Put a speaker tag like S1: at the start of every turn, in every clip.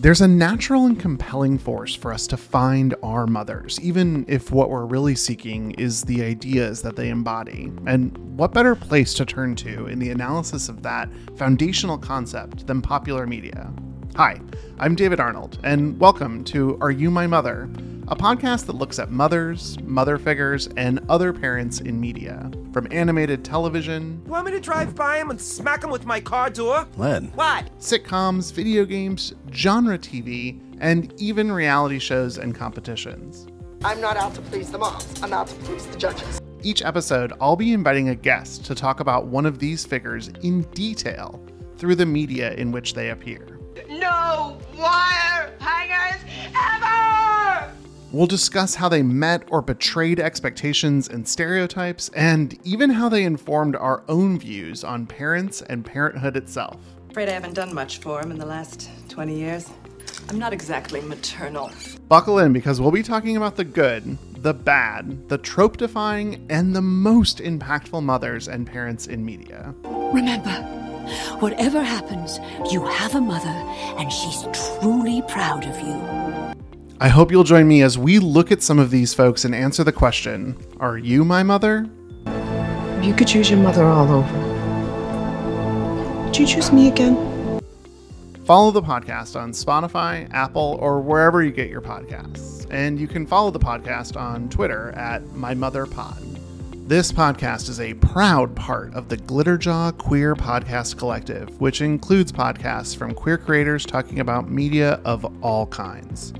S1: There's a natural and compelling force for us to find our mothers, even if what we're really seeking is the ideas that they embody. And what better place to turn to in the analysis of that foundational concept than popular media? Hi, I'm David Arnold, and welcome to Are You My Mother? A podcast that looks at mothers, mother figures, and other parents in media. From animated television.
S2: You want me to drive by him and smack him with my car door?
S3: Len.
S2: What?
S1: Sitcoms, video games, genre TV, and even reality shows and competitions.
S4: I'm not out to please the moms, I'm out to please the judges.
S1: Each episode, I'll be inviting a guest to talk about one of these figures in detail through the media in which they appear.
S5: No wire hangers ever!
S1: We'll discuss how they met or betrayed expectations and stereotypes, and even how they informed our own views on parents and parenthood itself.
S6: Afraid I haven't done much for him in the last 20 years. I'm not exactly maternal.
S1: Buckle in because we'll be talking about the good, the bad, the trope defying, and the most impactful mothers and parents in media.
S7: Remember, whatever happens, you have a mother, and she's truly proud of you.
S1: I hope you'll join me as we look at some of these folks and answer the question Are you my mother?
S8: You could choose your mother all over. Would you choose me again?
S1: Follow the podcast on Spotify, Apple, or wherever you get your podcasts. And you can follow the podcast on Twitter at MyMotherPod. This podcast is a proud part of the Glitterjaw Queer Podcast Collective, which includes podcasts from queer creators talking about media of all kinds.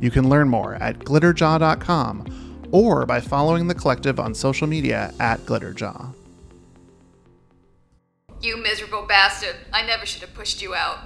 S1: You can learn more at glitterjaw.com or by following the collective on social media at Glitterjaw.
S9: You miserable bastard. I never should have pushed you out.